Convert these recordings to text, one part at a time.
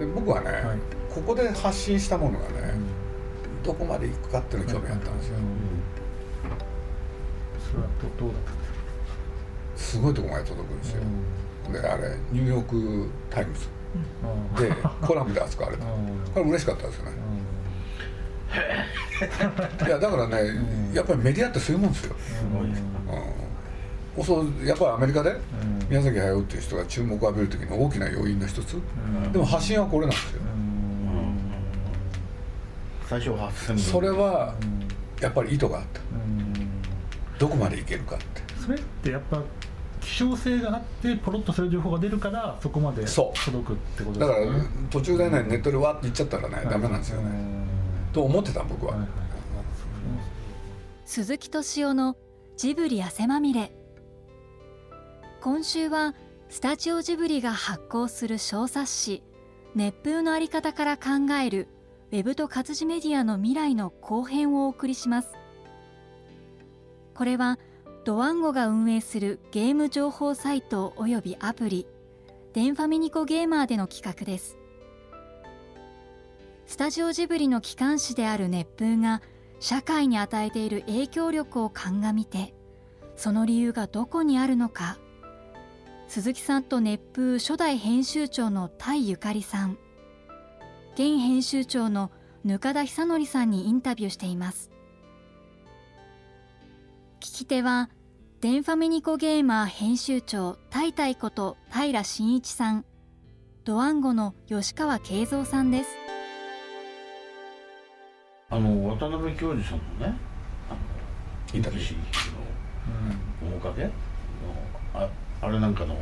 で僕はね、はい、ここで発信したものがね、うん、どこまでいくかっていうの興味あったんですよ、それはどどうだったんですか？すごいとこまで届くんですよ、であれニューヨーク・タイムズでコラムで扱われた。これ嬉しかったですよね。いやだからね、やっぱりメディアってそういうもんですよ、うん、そうやっぱりアメリカで？宮崎駿っていう人が注目を浴びる時の大きな要因の一つ、でも発信はこれなんですよ、最初発信それはやっぱり意図があった、どこまでいけるかって。それってやっぱ希少性があってポロッとそういう情報が出るからそこまで届くってことですね。だから途中でねネットでわって言っちゃったらね、ダメなんですよね、と思ってた僕は、はいはい、鈴木敏夫のジブリ汗まみれ今週はスタジオジブリが発行する小冊子熱風のあり方から考えるウェブと活字メディアの未来の後編をお送りします。これはドワンゴが運営するゲーム情報サイトおよびアプリデンファミニコゲーマーでの企画です。スタジオジブリの機関紙である熱風が社会に与えている影響力を鑑みてその理由がどこにあるのか鈴木さんと熱風初代編集長の田井ゆかりさん。現編集長の額田久則さんにインタビューしています。聞き手はデンファミニコゲーマー編集長タイタイこと平真一さん。ドワンゴの吉川慶三さんです。あの渡辺教授さんのねあのインタビューの面影のああれなんかの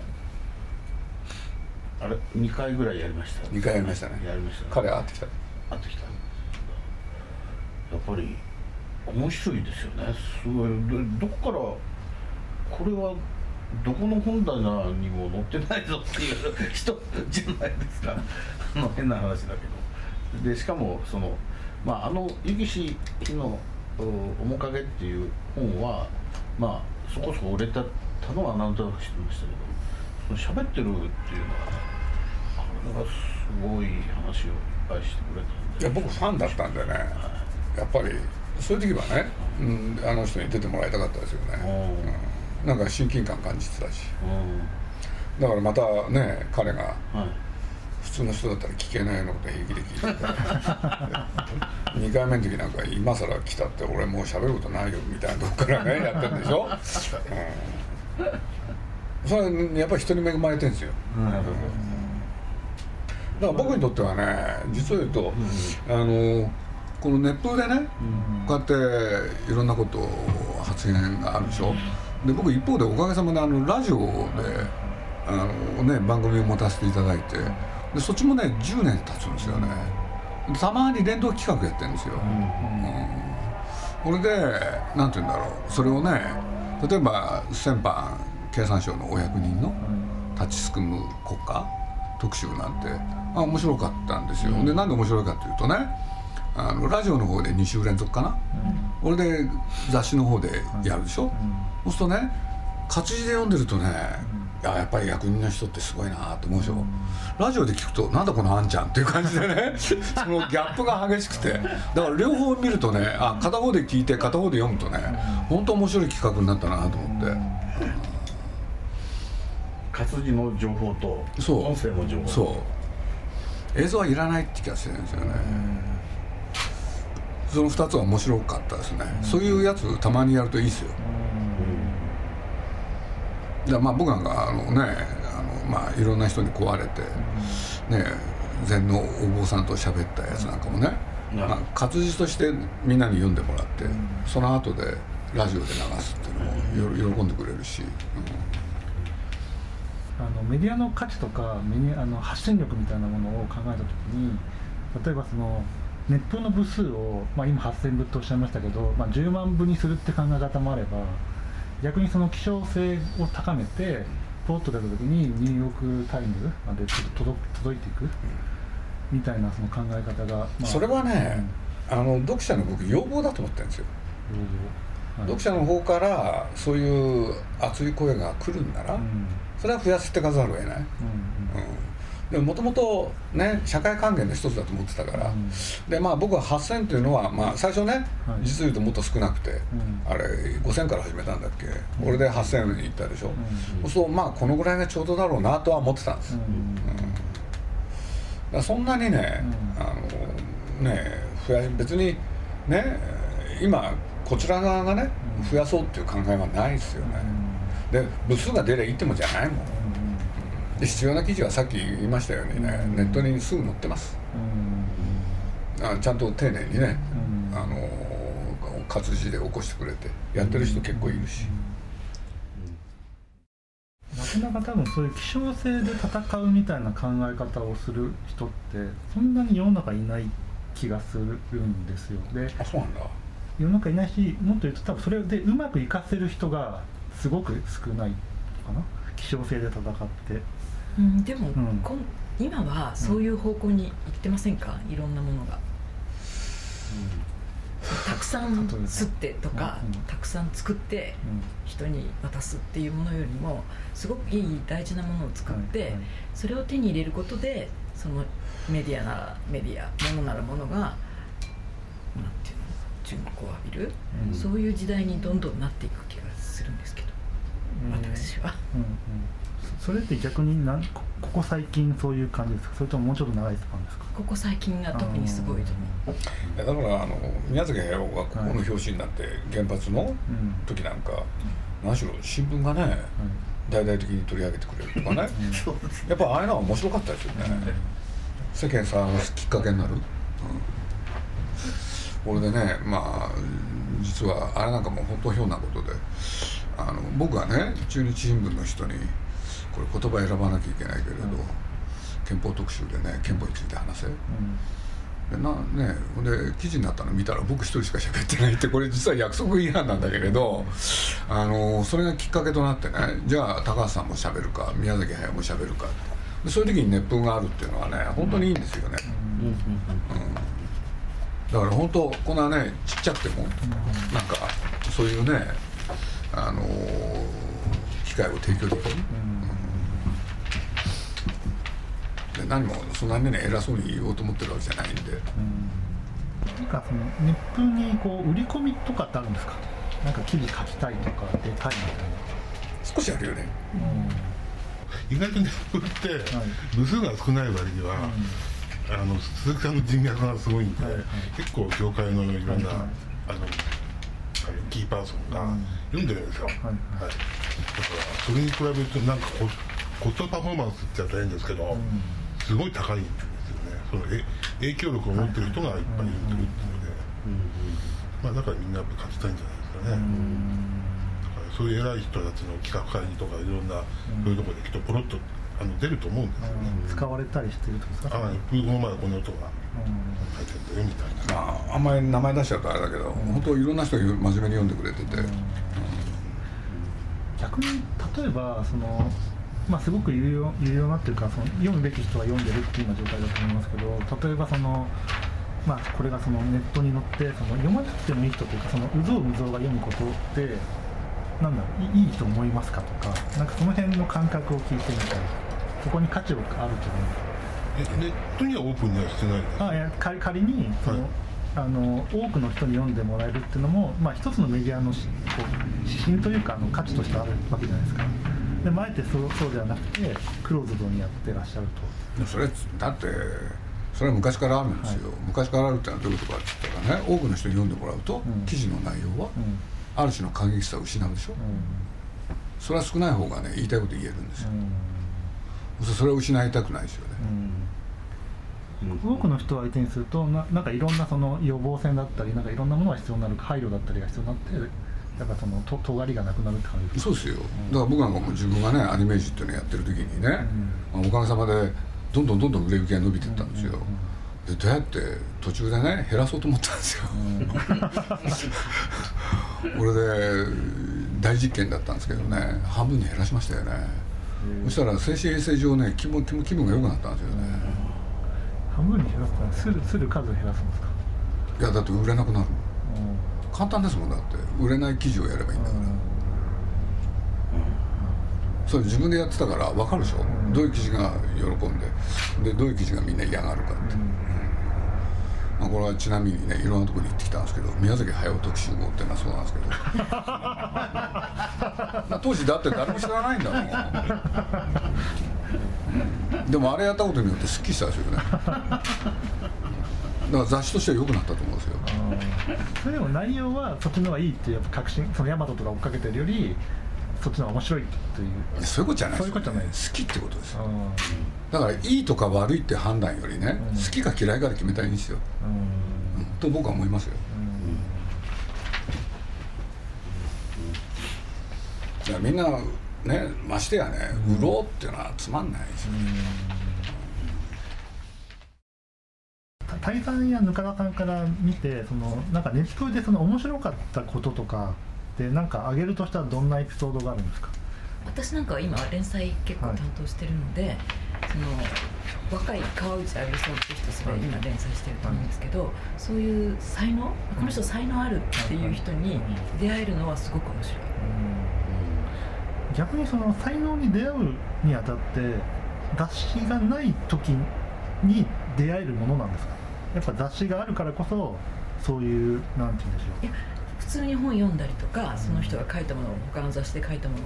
あれ2回ぐらいやりました。2回やりましたね。やりました、ね、彼会ってきた。会ってきた。やっぱり面白いですよね。すごい。どこからこれはどこの本棚にも載ってないぞっていう人 じゃないですか。あの変な話だけど。でしかもそのまああの「ゆきしの面影」っていう本はまあそこそこ売れたのは何となく知ってましたけどその喋ってるっていうのはこれがすごい話をいっぱいしてくれたんで。いや僕ファンだったんでね、はい、やっぱりそういう時はね、うん、あの人に出てもらいたかったですよね、うん、なんか親近感感じてたし、だからまたね彼が、普通の人だったら聞けないようなこと平気で聞いて2 回目の時なんか今更来たって俺もう喋ることないよみたいなとこからねやってるんでしょ、うん、それはやっぱり人に恵まれてるんですよ、うん。だから僕にとってはね実を言うと、うん、あのこのネットでね、こうやっていろんなこと発言があるでしょ。で僕一方でおかげさまであのラジオであの、ね、番組を持たせていただいてでそっちもね10年経つんですよね。たまに連動企画やってるんですよ、うん、これで何て言うんだろう。それをね例えば先般経産省のお役人の立ちすくむ国家特集なんてあ面白かったんですよ、でなんで面白いかというとねあのラジオの方で2週連続かな、うん、俺で雑誌の方でやるでしょ、うん、そうするとね活字で読んでるとね、いややっぱり役人の人ってすごいなと思うでしょ、うん、ラジオで聞くとなんだこのあんちゃんっていう感じでね。そのギャップが激しくて。だから両方見るとねあ片方で聞いて片方で読むとね本当面白い企画になったなと思って。活字の情報と音声の情報。そう。映像はいらないって気がしてるんですよね、その2つは面白かったですね、うん、そういうやつたまにやるといいですよ、まあ僕なんかあのねあの、まあ、いろんな人に壊れて、うん、ね禅のお坊さんと喋ったやつなんかもね、まあ、活字としてみんなに読んでもらって、その後でラジオで流すっていうのも喜んでくれるし、あのメディアの価値とかメディアあの発信力みたいなものを考えた時に例えばその熱風の部数を、まあ、今8000部とおっしゃいましたけど、まあ、10万部にするって考え方もあれば逆にその希少性を高めてポッと出た時にニューヨーク・タイムズまで届届いていくみたいなその考え方が、まあ、それはね、うん、あの読者の僕要望だと思ってるんですよ、はい、読者の方からそういう熱い声が来るんなら、うん、それは増やしてかざるを得ない、うん、うん、でももともとね社会還元の一つだと思ってたから、うん。でまあ僕は8000っていうのは、まあ、最初ね、はい。実を言うともっと少なくて、ん。あれ5000から始めたんだっけ、俺で8000に行ったでしょ、うん。そうまあこのぐらいがちょうどだろうなとは思ってたんです、だからそんなにね、うん。あのね増や別にね今こちら側がねうん。増やそうっていう考えはないですよね、で部数が出りゃいいってもんじゃないもん。で必要な記事はさっき言いましたようにね、うん。ネットにすぐ載ってます。あちゃんと丁寧にね、うん。あの活字で起こしてくれて。やってる人結構いるし、なかなか多分そういう希少性で戦うみたいな考え方をする人ってそんなに世の中いない気がするんですよ。であそうなんだ。世の中いないしもっと言うと多分それでうまくいかせる人がすごく少ないかな。希少性で戦ってうん、でも、ん。こん今はそういう方向に行ってませんか、いろんなものが。たくさん吸ってとか、うん。たくさん作って人に渡すっていうものよりもすごくいい大事なものを作って、それを手に入れることでそのメディアならメディアものならものがなんていうの？注目を浴びる、うん。そういう時代にどんどんなっていく気がするんですけど、うん。私は。うんうんそそれって逆になんこここ最近そういう感じですか？それとももうちょっと長いスパンですか？ここ最近が特にすごいと思う。いやだからあの宮崎駿がここの表紙になって原発のうん時なん。か、何しろ新聞がね大々的に取り上げてくれるとか ね。やっぱああいうのは面白かったですよね、世間騒がすきっかけになる、うん、俺でねまあ実はあれなんかもう本当ひょんなことであの僕がね中日新聞の人にこれ言葉選ばなきゃいけないけれど、憲法特集でね憲法について話せ。でなねほんで記事になったの見たら僕一人しか喋ってないってこれ実は約束違反なんだけれどあのそれがきっかけとなってねじゃあ高橋さんも喋るか宮崎駿も喋るかでそういう時に熱風があるっていうのはね本当にいいんですよね、だから本当こんなねちっちゃくてもなんかそういうねあの機会を提供できる、で何もそんなにね偉そうに言おうと思ってるわけじゃないんで。なんかその熱風にこう売り込みとかってあるんですか？なんか記事書きたいとか出たいみたい少しあるよね。意外とネットってはい。部数が少ない割には、あの鈴木さんの人脈がすごいんで、はいはい。結構業界のいろんな、はいはい。あのキーパーソンがうん。読んでるんですよ、はいはい。だからそれに比べるとなんかココストパフォーマンスって言ったら変ですけど、すごい高いんですよね。そのえ影響力を持ってる人がいっぱいいるっていうので、まあ、だからみんなやっぱ勝ちたいんじゃないですかね、だからそういう偉い人たちの企画会議とかいろんな、そういうところできっとポロッとあの出ると思うんですよね、な、使われたりしてるってことですか？ああ空港までこの音がうん入ってんだよみたいな、まあ、あんまり名前出しちゃうとあれだけど、本当いろんな人が真面目に読んでくれてて、逆に例えばその、まあ、すごく有用有用なっていうかその読むべき人は読んでるっていうような状態だと思いますけど例えばその、まあ、これがそのネットに載ってその読まなくてもいい人というかそのうぞうむぞうが読むことってなんだろういいいと思いますかとかなんかその辺の感覚を聞いてみたいそこに価値があると思う。えネットにはオープンにはしてないあいや仮仮にその、はい。あの多くの人に読んでもらえるっていうのも、まあ、一つのメディアのしこう指針というかあの価値としてあるわけじゃないですかでもあえてそうそうではなくてクローズドにやってらっしゃると。それだってそれは昔からあるんですよ、昔からあるってのはどういうことかって言ったらね多くの人に読んでもらうと、ん。記事の内容はうん。ある種の過激さを失うでしょ、うそれは少ない方がね言いたいこと言えるんですよ、ん。それを失いたくないですよね、多くの人を相手にするとななんかいろんなその予防線だったりなんかいろんまが必要になる配慮だったりが必要になってだからそのと尖りがなくなるって感じですそうですよ、だから僕なんかも自分がねアニメージュっていうのをやってる時にね、まあおかげさまでどんどんどんどん売れ行きが伸びていったんですよ、でどうやって途中でね減らそうと思ったんですよ、これで大実験だったんですけどね半分に減らしましたよね、そしたら精神衛生上ね気分気分気分が良くなったんですよね、半分に減らすとするする数を減らすんですか？いやだって売れなくなる簡単ですもんだって。売れない記事をやればいいんだから、それ自分でやってたから分かるでしょ、どういう記事が喜んで？でどういう記事がみんな嫌がるかって、まあ、これはちなみにねいろんなところに行ってきたんですけど宮崎駿特集号っていうのはそうなんですけど。まあ当時だって誰も知らないんだもん。でもあれやったことによってすっきりしたですよねだから雑誌としては良くなったと思うんですよ。それでも内容はそっちの方がいいってやっぱ確信そのヤマトとか追っかけてるよりそっちの方が面白いという。そういうことじゃないそういうことじゃない好きってことですよ。だからいいとか悪いって判断よりね、うん、好きか嫌いかで決めたらいいんですよ、うん、と僕は思いますよ、うん、みんなねましてやね売ろうっていうのはつまんないですよ、泰さんやぬかださんから見てそのなんかネットでその面白かったこととかでなんか挙げるとしたらどんなエピソードがあるんですか？私なんかは今連載結構担当してるので、はい、その若い川内あゆりさんって人それ今連載してると思うんですけど、はい、そういう才能この人才能あるっていう人に出会えるのはすごく面白い、逆にその才能に出会うにあたって雑誌がない時に出会えるものなんですか？やっぱ雑誌があるからこそそういうなんて言うんでしょう。普通に本読んだりとかその人が書いたものを他の雑誌で書いたもの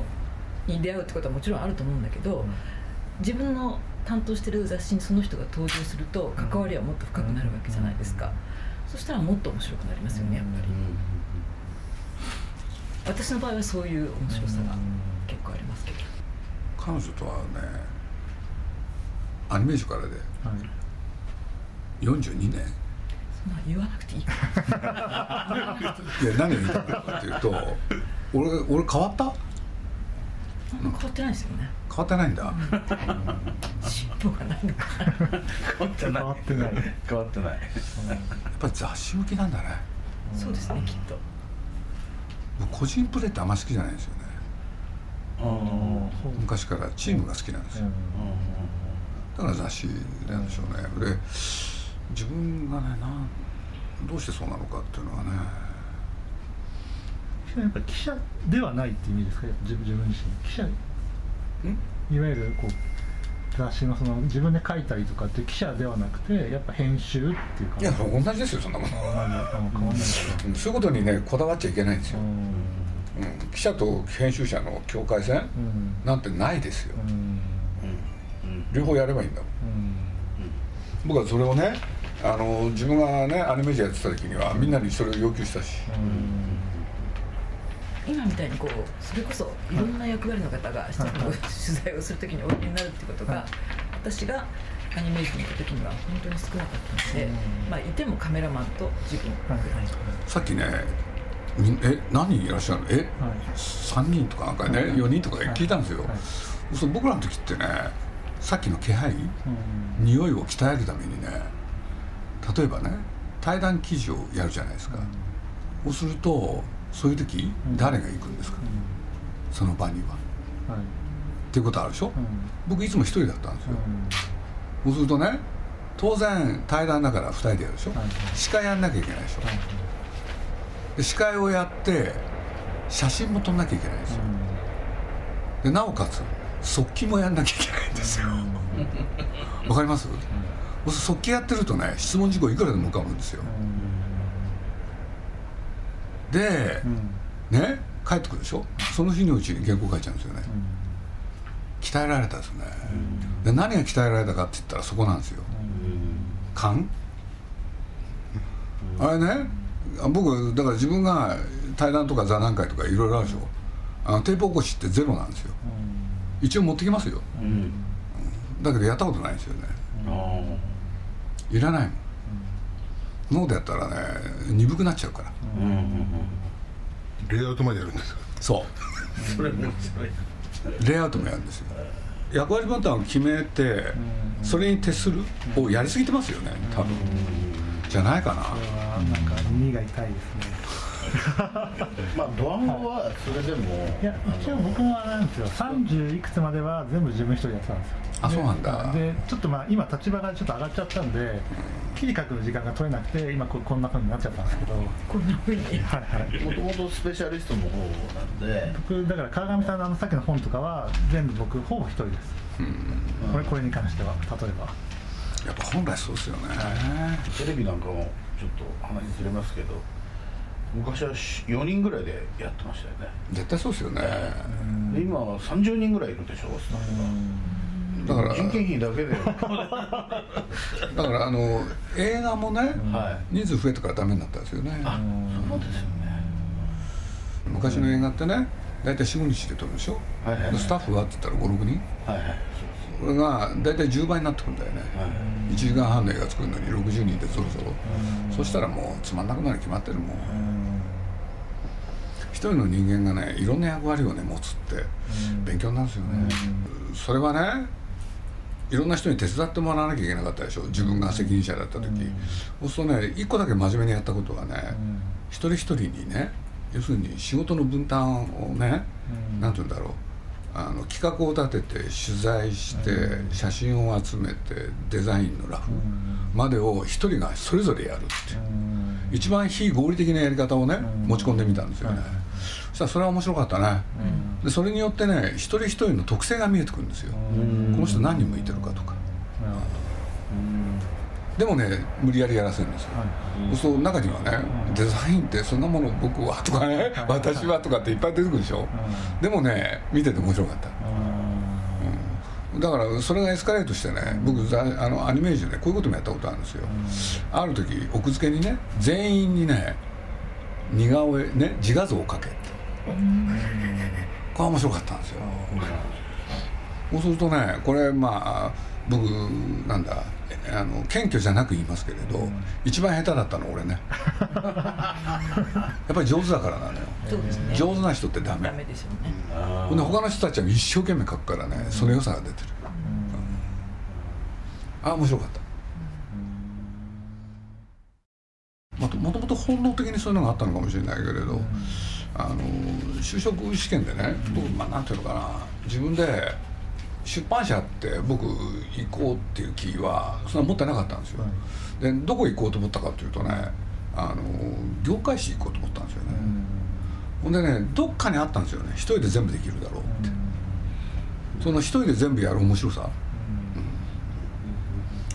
に出会うってことはもちろんあると思うんだけど、自分の担当してる雑誌にその人が登場すると関わりはもっと深くなるわけじゃないですか、そしたらもっと面白くなりますよねやっぱり、私の場合はそういう面白さが結構ありますけど。彼女とはねアニメーションからで、42年。まあ言わなくていい。かいや何を言いたいかっていうと俺俺変わった？変わってないですよね。変わってないんだ、尻尾がないのか。変わってない。変わってない。変わってないやっぱり雑誌向きなんだね。そうですねきっと。個人プレーってあんま好きじゃないんですよね。昔からチームが好きなんですよ、だから雑誌なんでしょうね。で自分がねなどうしてそうなのかっていうのはね。やっぱ記者ではないっていう意味ですか？自分自分自身記者。いわゆるこう雑誌のその自分で書いたりとかって記者ではなくてやっぱ編集っていうか。いや同じですよそんなものそういうことにねこだわっちゃいけないんですよ、うん、記者と編集者の境界線、なんてないですよ、両方やればいいんだもん、僕はそれをねあの自分がねアニメージャーやってた時にはみんなにそれを要求したし、今みたいにこうそれこそいろんな役割の方が取材をする時においでになるってことが、私がアニメージに行った時には本当に少なかったので、まあ、いてもカメラマンと自分。ぐらい、さっきねえ何人いらっしゃるの？え、はい、3人とかなんかね、4人とか聞いたんですよ、はい。はい、僕らの時ってねさっきの気配、うん、匂いを鍛えるためにね例えばね対談記事をやるじゃないですか、うん、そうするとそういう時、うん、誰が行くんですか、うん、その場には、はい、っていうことあるでしょ、うん、僕いつも一人だったんですよ、そうするとね当然対談だから2人でやるでしょ、はい、司会やんなきゃいけないでしょ、はい、で司会をやって写真も撮んなきゃいけないんですよ、でなおかつ速記もやんなきゃいけないんですよ。わかります、速記やってるとね質問事項いくらでも浮かぶんですよ、で、ね帰ってくるでしょ？その日のうちに原稿書いちゃうんですよね、鍛えられたですね、で何が鍛えられたかって言ったらそこなんですよ、勘？あれね僕だから自分が対談とか座談会とかいろいろあるでしょ？あのテープ起こしってゼロなんですよ、一応持ってきますよ、だけどやったことないんですよね、いらないもん。ノートやったらね鈍くなっちゃうから、うんうんうん、レイアウトまでやるんですか？そう。それ面白いレイアウトもやるんですよ。役割分担を決めてそれに徹するをやりすぎてますよね多分。じゃないかな。なんか耳が痛いですね まあドラマはそれでもいや一応僕もあれなんですよ30いくつまでは全部自分一人でやってたんですよ。あそうなんだ。でちょっとまあ今立場がちょっと上がっちゃったんで記事書くの時間が取れなくて今ここんな風になっちゃったんですけど。はいこんなふうに。はいもともとスペシャリストの方なんで。僕だから川上さんのあのさっきの本とかは全部僕ほぼ一人です。これこれに関しては例えば。やっぱ本来そうですよね、テレビなんかもちょっと話ずれますけど昔は4人ぐらいでやってましたよね。絶対そうですよね、で今は30人ぐらいいるでしょスタッフが。だから人件費だけで。だからあの映画もね、はい。人数増えてからダメになったんですよね。あそうですよね。昔の映画ってね大体45日で撮るでしょ、はいはい。はいでスタッフはって言ったら56人。はいはいこれが大体10倍になってくんだよね、はい。1時間半の映画作るのに60人でそろそろ、そしたらもうつまんなくなるに決まってるもん、一人の人間がねいろんな役割をね持つって勉強になるんですよね、それはねいろんな人に手伝ってもらわなきゃいけなかったでしょ。自分が責任者だった時、そうするとね一個だけ真面目にやったことはね、一人一人にね要するに仕事の分担をね、なんて言うんだろう。あの企画を立てて取材して、写真を集めてデザインのラフまでを一人がそれぞれやるっていう、一番非合理的なやり方をね、持ち込んでみたんですよね、そしたらそれは面白かったね、でそれによってね一人一人の特性が見えてくるんですよ、この人何人向いてるかとか。でもね無理やりやらせるんですよ、そう中にはね、デザインってそんなもの僕はとかね、私はとかっていっぱい出てくるでしょ、でもね見てて面白かった、うん。だからそれがエスカレートしてね、僕ざあのアニメージュでこういうこともやったことあるんですよ、ある時奥付けにね全員にね似顔絵ね自画像を描けって、これは面白かったんですよ、そうするとねこれまあ僕なんだあの謙虚じゃなく言いますけれど、一番下手だったの俺ね。やっぱり上手だからなのよ。そうですね。上手な人ってダメ。ダメでしょうねほんで他の人たちは一生懸命描くからねその良さが出てる、うん。あ面白かった。もともと本能的にそういうのがあったのかもしれないけれど、あの就職試験でね僕、まあ、なんていうのかな自分で出版社って僕行こうっていう気はそんな持ってなかったんですよ、でどこ行こうと思ったかというとねあの業界誌行こうと思ったんですよね、ほんでねどっかにあったんですよね。一人で全部できるだろうって、その一人で全部やる面白さ、う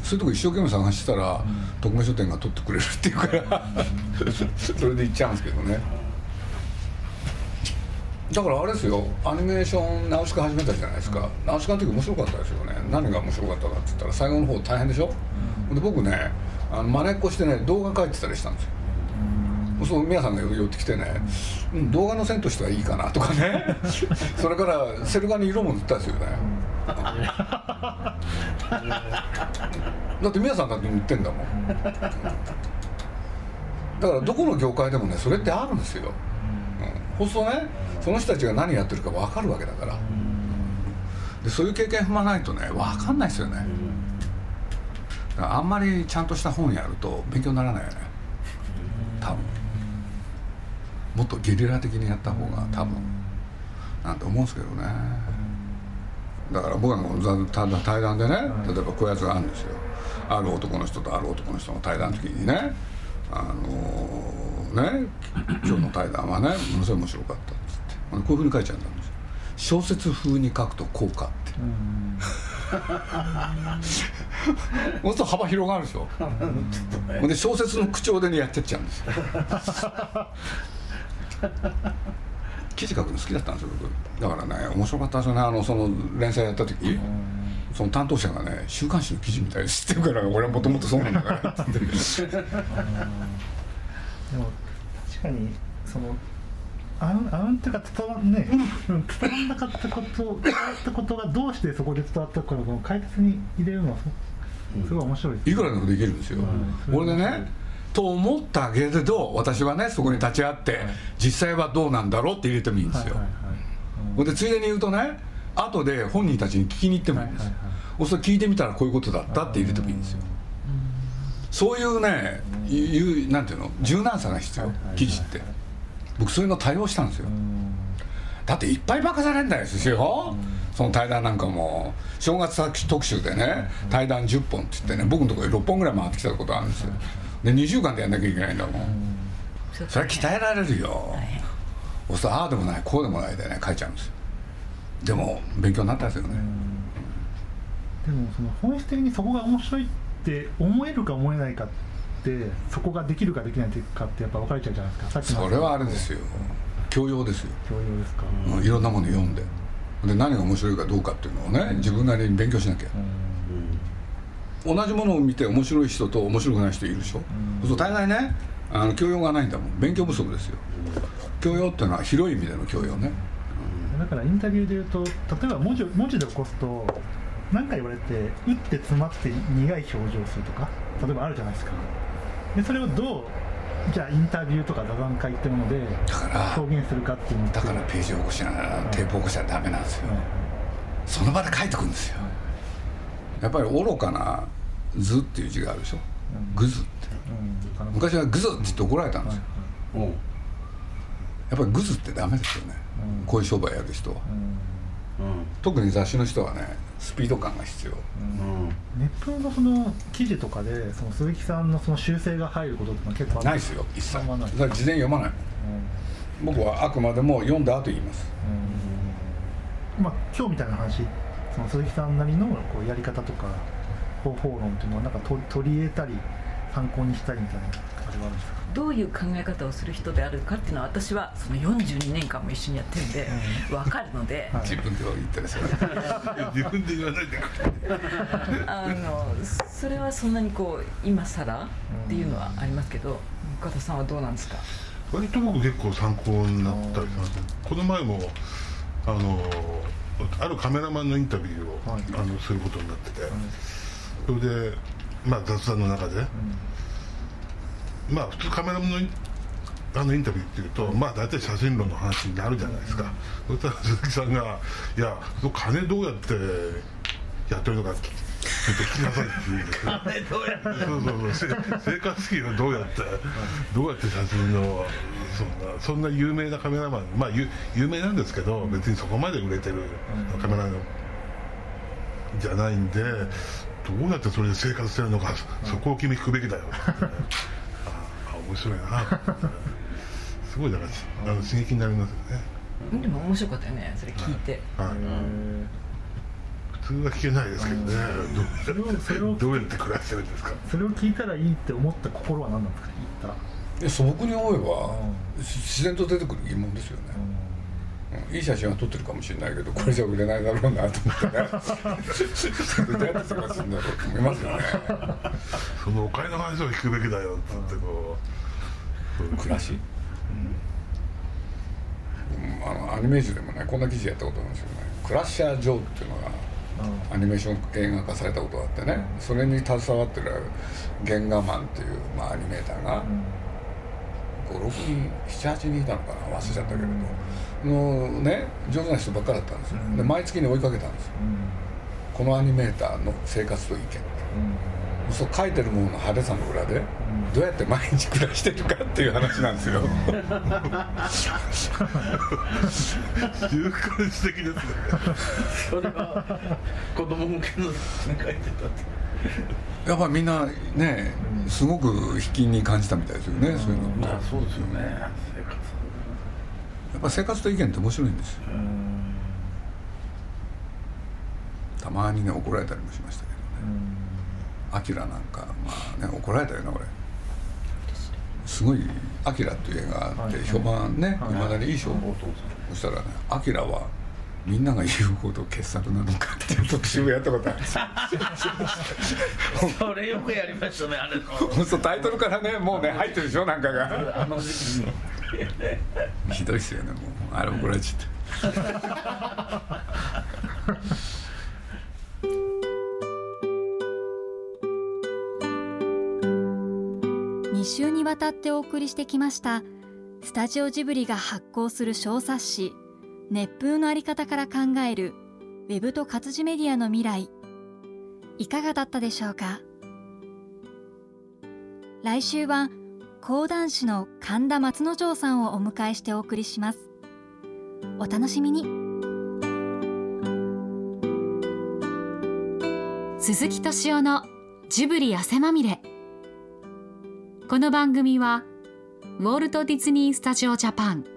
ん。そういうとこ一生懸命探してたら、特命書店が取ってくれるっていうから、それで行っちゃうんですけどねだからあれですよアニメーションナウシカ始めたじゃないですか、ナウシカの時面白かったですよね。何が面白かったかって言ったら最後の方大変でしょ、で僕ねあの真似っこしてね動画描いてたりしたんですよ。そう皆さんが寄ってきてね、うん、動画の線としてはいいかなとかね。それからセル画に色も塗ったんですよね。だって皆さんだって塗ってんだもん。だからどこの業界でもねそれってあるんですよ、うん、そうするとねその人たちが何やってるか分かるわけだから。でそういう経験踏まないとね分かんないですよね。だからあんまりちゃんとした本やると勉強にならないよね。多分。もっとゲリラ的にやった方が多分。なんて思うんですけどね。だから僕はもうただ対談でね例えばこういうやつがあるんですよ。ある男の人とある男の人の対談の時にね。あのね。今日の対談はねものすごい面白かったっつって。こういうふうに書いちゃったんですよ。小説風に書くとこうかって。もっと幅広がるでしょ。で小説の口調でねやってっちゃうんですよ。記事書くの好きだったんですよ僕。だからね面白かったですよね。あのその連載やった時。その担当者がね週刊誌の記事みたいですって言うから俺はもともとそうなんだからって。言ってでも確かにそのあんあんっていうか伝わんね、うん。伝わんなかったこと伝わったことがどうしてそこで伝わったかの解説に入れるのはすすごい面白いですいくらでもできるんですよ、うん俺でねと思ったけれど私はねそこに立ち会って、実際はどうなんだろうって入れてもいいんですよ、はいはいはい。ほん。でついでに言うとね後で本人たちに聞きに行ってもいいんですよ、はいはいそうすると聞いてみたらこういうことだったって入れてもいいんですよ、そういうねいうなんていうの柔軟さが必要、記事って、僕そういうの対応したんですよ、だっていっぱいバカされんですよ、その対談なんかも。正月特集でね対談10本って言ってね僕のところに6本ぐらい回ってきたことあるんですよ。で2週間でやんなきゃいけないんだもん。それは鍛えられるよ。そうするとああでもないこうでもないでね書いちゃうんですよ。でも勉強になったんですよね。でもその本質的にそこが面白いって思えるか思えないかってそこができるかできないかってやっぱ分かれちゃうじゃないですか。さっきのそれはあれですよ。教養ですよ、教養ですか、うん、いろんなもの読んで。で何が面白いかどうかっていうのをね自分なりに勉強しなきゃ、同じものを見て面白い人と面白くない人いるでしょ、そうすると大概ねあの教養がないんだもん。勉強不足ですよ。教養っていうのは広い意味での教養ね、だからインタビューで言うと例えば文字文字で起こすと何か言われて打って詰まって苦い表情をするとか例えばあるじゃないですか。でそれをどうじゃあインタビューとか座談会ってもので表現するかっていうのだからページ起こしながらテープ起こしちゃダメなんですよ、その場で書いてくんですよ、やっぱり愚かな図っていう字があるでしょ、グズって。うん。昔はグズって言って怒られたんですよ、うん。やっぱりグズってダメですよね、こういう商売やる人は、特に雑誌の人はねスピード感が必要、うん。ネットのその記事とかでその鈴木さんのその修正が入ることってのは結構ないですよ一切。あんまない。それは事前読まない僕はあくまでも読んだ後言います。うん。まあ今日みたいな話。その鈴木さんなりのこうやり方とか方法論っていうのはなんか取取り入れたり参考にしたりみたいなあれはあるんですか？どういう考え方をする人であるかっていうのは私はその42年間も一緒にやってるんで分かるので、は い自分では言ってるそれ自分で言わないでくれあのそれはそんなにこう今更っていうのはありますけど岡田さんはどうなんですか？割と僕結構参考になったりします。この前もあのあるカメラマンのインタビューを、はい。あのすることになってて、それで、まあ、雑談の中で、まあ普通カメラマンのインあのインタビューっていうと、まあ大体写真論の話になるじゃないですか、そしたら鈴木さんが「いや金どうやってやってるのか聞聞きなさい」って言うんですよ。金どうやって。そうそうそう。せ生活費をどうやってどうやって写真のそんな有名なカメラマンまあ有有名なんですけど別にそこまで売れてるカメラマンじゃないんでどうやってそれで生活してるのかそこを君聞くべきだよ。ね ああ面白いな。すごいだからあの刺激になりますよね、でも面白かったよねそれ聞いて、はい。普通は聞けないですけどね。それをそれをどうやって暮らしてるんですか？それを聞いたらいいって思った心は何なんですか言ったで素朴に思えば自然と出てくる疑問ですよね、うんいい写真は撮ってるかもしれないけどこれじゃ売れないだろうなと思ってね。どうやって生活するんだろうと思いますよね。そのお金の話を聞くべきだよっつってこう。暮らし、うん。あのアニメージュでもねこんな記事やったことなんですよね。クラッシャー・ジョーっていうのがアニメーション映画化されたことがあってね、それに携わってる原画マンっていう、まあ、アニメーターが、56人78人いたのかな？忘れちゃったけれど、のね上手な人ばっかだったんですよ、で毎月に追いかけたんですよ、このアニメーターの生活と意見。って、そう書いてるものの派手さの裏で、どうやって毎日暮らしてるかっていう話なんですよ。週刊誌的ですねそれは子供向けの書いてたって。やっぱみんなねすごく引きに感じたみたいですよね、そういうのまあそうですよね。生活。やっぱ生活と意見って面白いんですよ。たまにね怒られたりもしましたけどね。アキラなんかまあね怒られたよな俺。すごい「アキラっていう映画があって評判ねいまだにいい賞そしたらね「アキラはみんなが言うほど傑作なのか」っていう特集をやったことあるんですよ。それよくやりましたねあれ。のほんとタイトルからねもうね入ってるでしょなんかが。あの時期に。ひどいっすよねもう。あれ怒られちゃって。2週にわたってお送りしてきました。スタジオジブリが発行する小冊子「熱風のあり方から考えるウェブと活字メディアの未来」いかがだったでしょうか？来週は講談師の神田松之丞さんをお迎えしてお送りします。お楽しみに。鈴木敏夫のジブリ汗まみれ。この番組はウォルト・ディズニー・スタジオ・ジャパン。